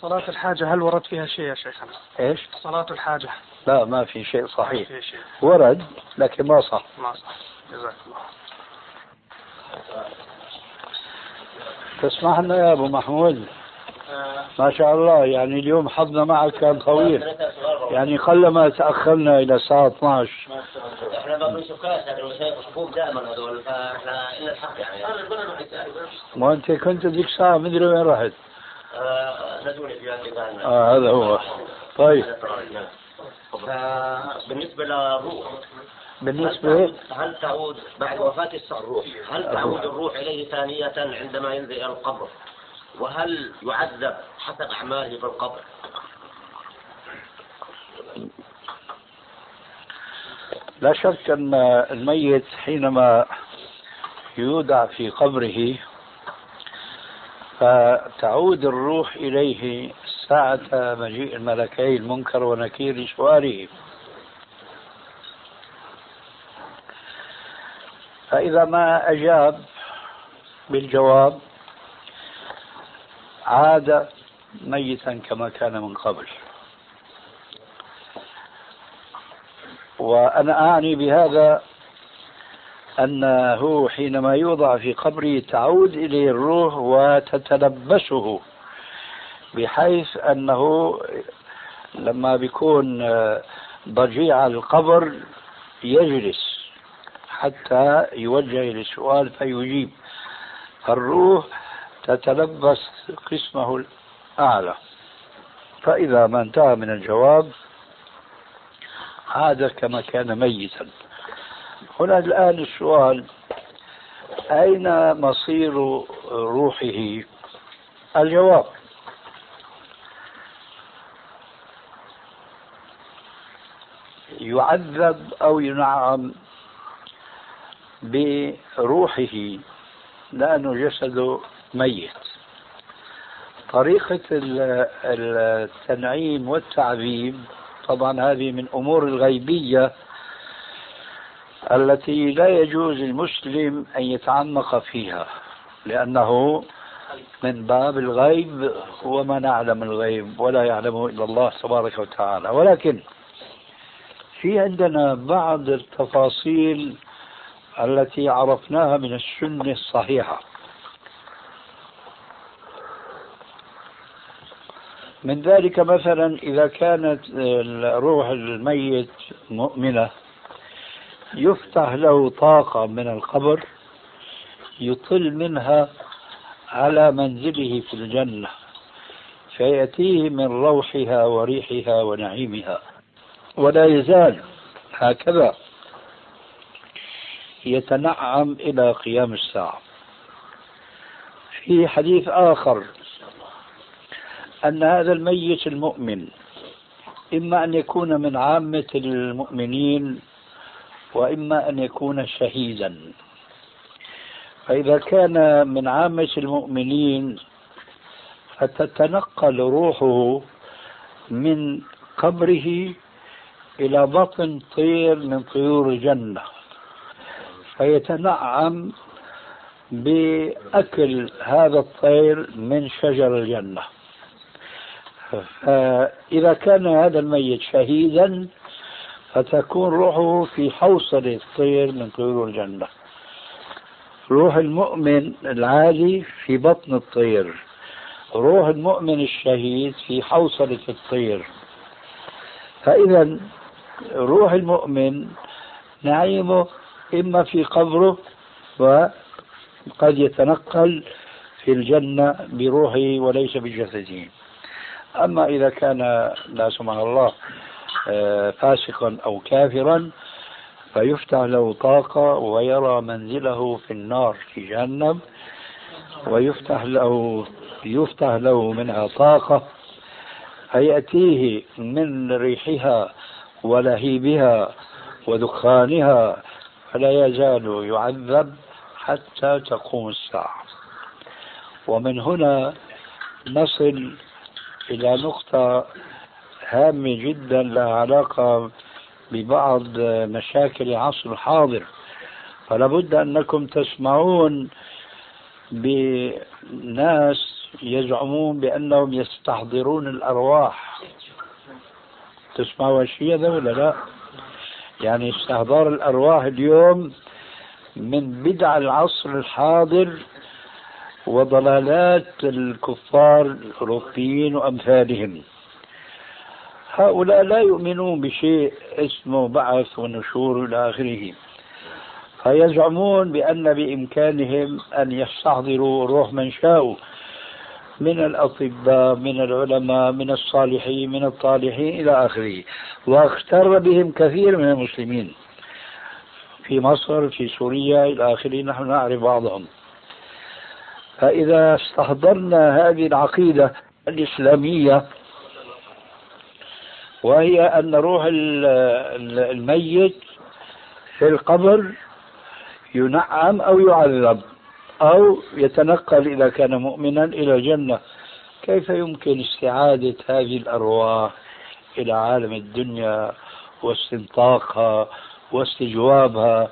صلاة الحاجة هل ورد فيها شيء يا شيخنا؟ إيش؟ صلاة الحاجة. لا ما في شيء صحيح. فيها شيء. ورد لكن ما صح. ما صح. جزاك الله. تسمح لنا يا أبو محمود؟ ما شاء الله يعني اليوم حظنا معك كان طويل. يعني قلما تأخرنا إلى الساعة 12 إحنا ما بنشوفكاش يشوفوك دائما هذول فإحنا لنا الحق يعني. ما أنت كنت ذيك الساعة مدري وين رحت. آه، آه هذا هو. طيب. بالنسبة للروح بالنسبة هل تعود بعد وفاة الروح هل تعود الروح إليه ثانية عندما ينزل إلى القبر؟ وهل يعذب حسب أعماله في القبر؟ لا شك أن الميت حينما يودع في قبره فتعود الروح إليه ساعة مجيء الملكين المنكر ونكير لسؤاله فإذا ما أجاب بالجواب عاد ميتا كما كان من قبل. وأنا أعني بهذا أنه حينما يوضع في قبره تعود إليه الروح وتتلبسه بحيث أنه لما بيكون ضجيع القبر يجلس حتى يوجه للسؤال فيجيب. الروح تتلبس قسمه الأعلى. فإذا ما انتهى من الجواب عاد كما كان ميتا. هنا الآن السؤال أين مصير روحه؟ الجواب. يعذب أو ينعم بروحه لأنه جسده ميت. طريقة التنعيم والتعذيب طبعا هذه من أمور الغيبية التي لا يجوز للمسلم أن يتعمق فيها لأنه من باب الغيب وما نعلم الغيب ولا يعلمه إلا الله تبارك وتعالى. ولكن في عندنا بعض التفاصيل التي عرفناها من السنة الصحيحة. من ذلك مثلا إذا كانت روح الميت مؤمنة يفتح له طاقة من القبر يطل منها على منزله في الجنة فيأتيه من روحها وريحها ونعيمها. ولا يزال هكذا يتنعم إلى قيام الساعة. في حديث آخر أن هذا الميت المؤمن إما أن يكون من عامة المؤمنين وإما أن يكون شهيدا. فإذا كان من عامة المؤمنين فتتنقل روحه من قبره إلى بطن طير من طيور الجنة. فيتنعم بأكل هذا الطير من شجر الجنة. فإذا كان هذا الميت شهيدا فتكون روحه في حوصلة الطير من طيور الجنة. روح المؤمن العادي في بطن الطير. روح المؤمن الشهيد في حوصلة الطير. فإذا روح المؤمن نعيمه إما في قبره وقد يتنقل في الجنة بروحه وليس بجسده. أما إذا كان لا سمح الله آه، فاسقا أو كافرا فيفتح له طاقة ويرى منزله في النار في جهنم ويفتح له يفتح له منها طاقة فيأتيه من ريحها ولهيبها ودخانها فلا يزال يعذب حتى تقوم الساعة. ومن هنا نصل إلى نقطة هامة جدا لها علاقة ببعض مشاكل العصر الحاضر. فلا بد أنكم تسمعون بناس يزعمون بأنهم يستحضرون الأرواح. تسمعوا الشيء هذا ولا لا؟ يعني استحضار الأرواح اليوم من بدع العصر الحاضر وضلالات الكفار الأوروبيين وأمثالهم. هؤلاء لا يؤمنون بشيء اسمه بعث ونشور إلى آخره. فيزعمون بأن بإمكانهم أن يستحضروا روح من شاءوا. من الأطباء من العلماء من الصالحين من الطالحين إلى آخره. واغتر بهم كثير من المسلمين. في مصر في سوريا إلى آخره نحن نعرف بعضهم. فإذا استحضرنا هذه العقيدة الإسلامية وهي أن روح الميت في القبر ينعم أو يعذب أو يتنقل إذا كان مؤمنا إلى الجنة. كيف يمكن استعادة هذه الأرواح إلى عالم الدنيا واستنطاقها واستجوابها؟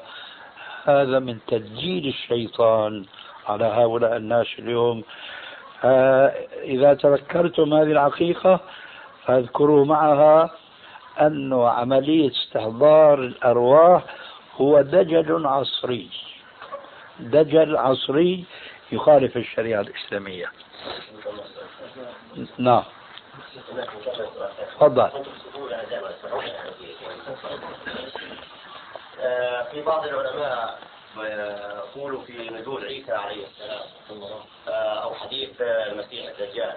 هذا من تدجيل الشيطان. على هؤلاء الناس اليوم. إذا تذكرتم هذه الحقيقة فاذكروا معها أن عملية استحضار الأرواح هو دجل عصري. دجل عصري يخالف الشريعة الإسلامية. نعم. تفضل. في بعض العلماء يقول في نزول عيسى عليه السلام أو حديث المسيح الدجال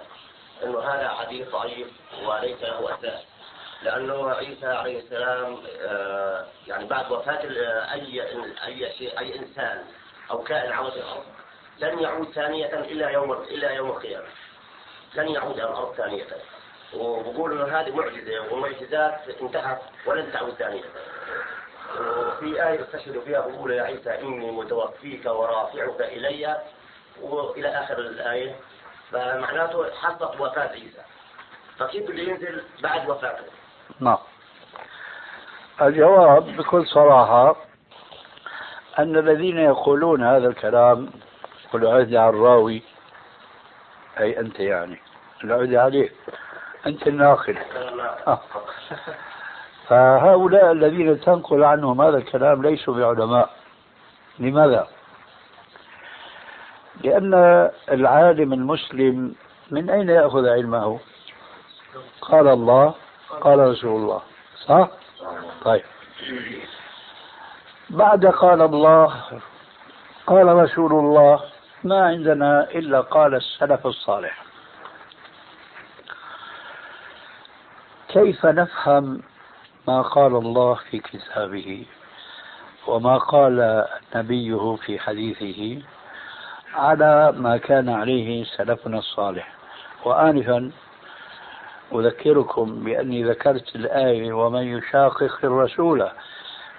إنه هذا حديث ضعيف وليس له أساس لأنه عيسى عليه السلام يعني بعد وفاة أي أي شيء أي إنسان أو كائن على الأرض لن يعود ثانية إلا يوم إلا يوم القيامة. لن يعود إلى الأرض ثانية. وبقول إنه هذه معجزة والمعجزات انتهت ولن تعود ثانية. وفي آية استشهد فيها بقول يا عيسى إني متوفيك ورافعك إلي. وإلى آخر الآية. فمعناته حصلت وفاة عيسى. فكيف اللي ينزل بعد وفاته؟ نعم. الجواب بكل صراحة أن الذين يقولون هذا الكلام والعهد على الراوي. أي أنت يعني. العهد عليه. أنت الناقل. فهؤلاء الذين تنقل عنهم هذا الكلام ليسوا بعلماء لماذا؟ لأن العالم المسلم من أين يأخذ علمه؟ قال الله قال رسول الله صح؟ طيب بعد قال الله قال رسول الله ما عندنا إلا قال السلف الصالح كيف نفهم ما قال الله في كتابه وما قال نبيه في حديثه على ما كان عليه سلفنا الصالح. وآنفا أذكركم بأني ذكرت الآية ومن يشاقق الرسول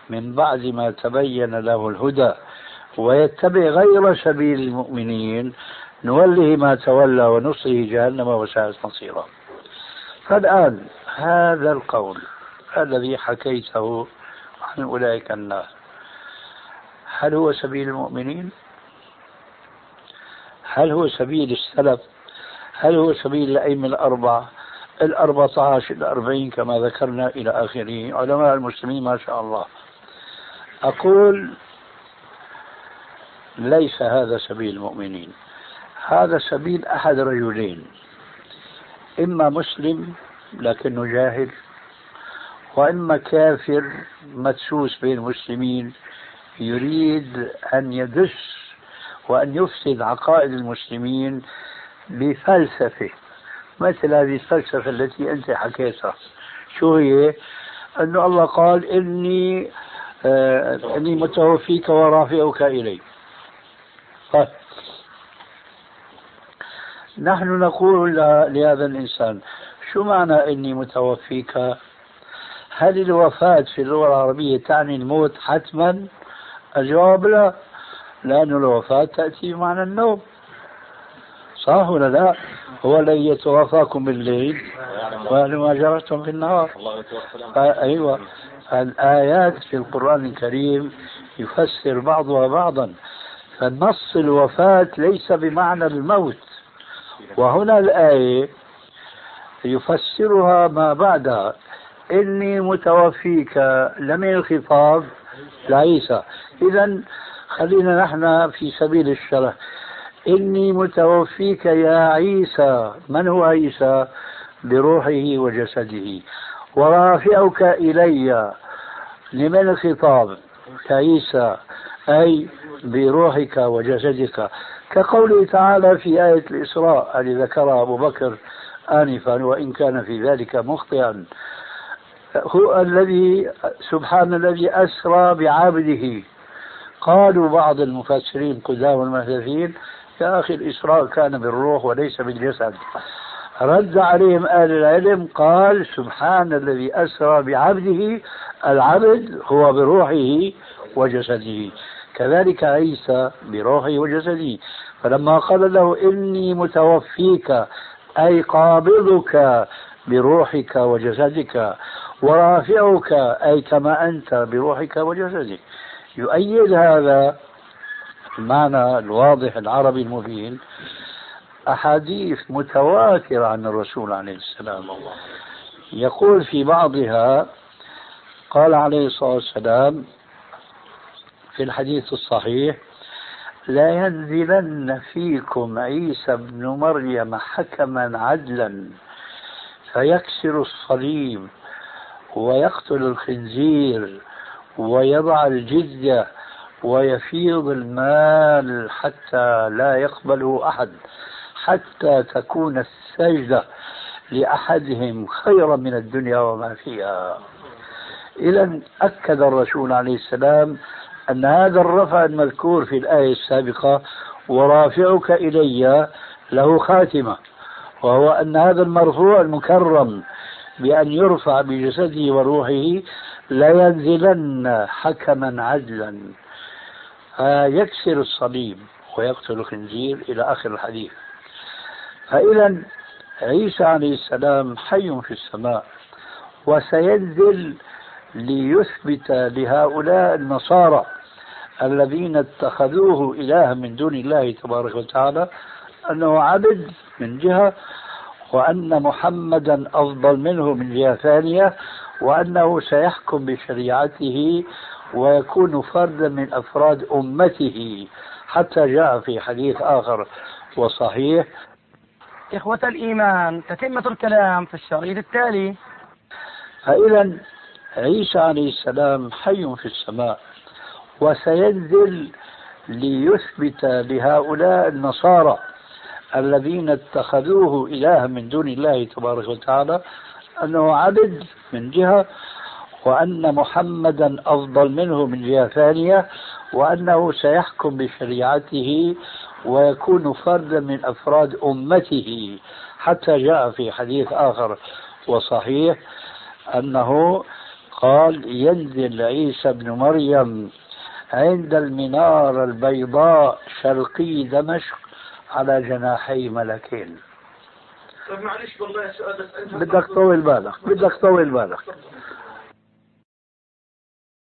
من بعد ما تبين له الهدى ويتبع غير سبيل المؤمنين نوله ما تولى ونصله جهنم وساءت مصيرا. فالآن هذا القول. الذي حكيته عن أولئك الناس. هل هو سبيل المؤمنين؟ هل هو سبيل السلف؟ هل هو سبيل الأئمة الأربعة؟ الأربعة عشر الأربعين كما ذكرنا إلى آخره. علماء المسلمين ما شاء الله. أقول ليس هذا سبيل المؤمنين. هذا سبيل أحد رجلين. إما مسلم لكنه جاهل وإما كافر مدسوس بين المسلمين يريد أن يدس وأن يفسد عقائد المسلمين بفلسفة مثل هذه الفلسفة التي أنت حكيتها. شو هي؟ أن الله قال إني آه إني متوفيك ورافعك إلي. طيب. نحن نقول لهذا الإنسان شو معنى إني متوفيك هل الوفاة في اللغة العربية تعني الموت حتما؟ الجواب لا لأن الوفاة تأتي بمعنى النوم. صح ولا لا؟ هو الذي يتوفاكم بالليل ويعلم ما جرتم في النهار. أيوة. الآيات في القرآن الكريم يفسر بعضها بعضا. فنص الوفاة ليس بمعنى الموت. وهنا الآية يفسرها ما بعدها. إني متوفيك لم الخطاب لعيسى إذا خلينا نحن في سبيل الشرح إني متوفيك يا عيسى. من هو عيسى؟ بروحه وجسده. ورافعك إلي لمن الخطاب كعيسى أي بروحك وجسدك. كقوله تعالى في آية الإسراء التي ذكرها أبو بكر آنفا وإن كان في ذلك مخطئا. هو الذي سبحان الذي أسرى بعبده. قالوا بعض المفسرين قدام المحدثين يا أخي الإسراء كان بالروح وليس بالجسد. رد عليهم أهل العلم قال سبحان الذي أسرى بعبده العبد هو بروحه وجسده. كذلك عيسى بروحه وجسده. فلما قال له إني متوفيك أي قابضك بروحك وجسدك ورافعك أي كما أنت بروحك وجسدك. يؤيد هذا المعنى الواضح العربي المبين أحاديث متواترة عن الرسول عليه السلام. يقول في بعضها قال عليه الصلاة والسلام في الحديث الصحيح لا ينزلن فيكم عيسى ابن مريم حكما عدلا فيكسر الصليب. ويقتل الخنزير ويضع الجزية ويفيض المال حتى لا يقبله أحد حتى تكون السجدة لأحدهم خيرا من الدنيا وما فيها. إذا أكد الرسول عليه السلام أن هذا الرفع المذكور في الآية السابقة ورافعك إلي له خاتمة وهو أن هذا المرفوع المكرم بأن يرفع بجسده وروحه لينزلن حكما عدلا. فيكسر الصليب ويقتل الخنزير إلى آخر الحديث. فإذا عيسى عليه السلام حي في السماء وسينزل ليثبت لهؤلاء النصارى الذين اتخذوه إلها من دون الله تبارك وتعالى أنه عبد من جهة وأن محمدا أفضل منه من جهة ثانية وأنه سيحكم بشريعته ويكون فردا من أفراد أمته حتى جاء في حديث آخر وصحيح. إخوة الإيمان تتمة الكلام في الشريط التالي. فإذا عيسى عليه السلام حي في السماء وسينزل ليثبت لهؤلاء النصارى الذين اتخذوه إلها من دون الله تبارك وتعالى أنه عبد من جهة وأن محمدا أفضل منه من جهة ثانية وأنه سيحكم بشريعته ويكون فردا من أفراد أمته. حتى جاء في حديث آخر وصحيح أنه قال ينزل عيسى بن مريم عند المنارة البيضاء شرقي دمشق على جناحي ملكين. طيب معلش والله سؤال بس بدك طول بالك بدك طول بالك.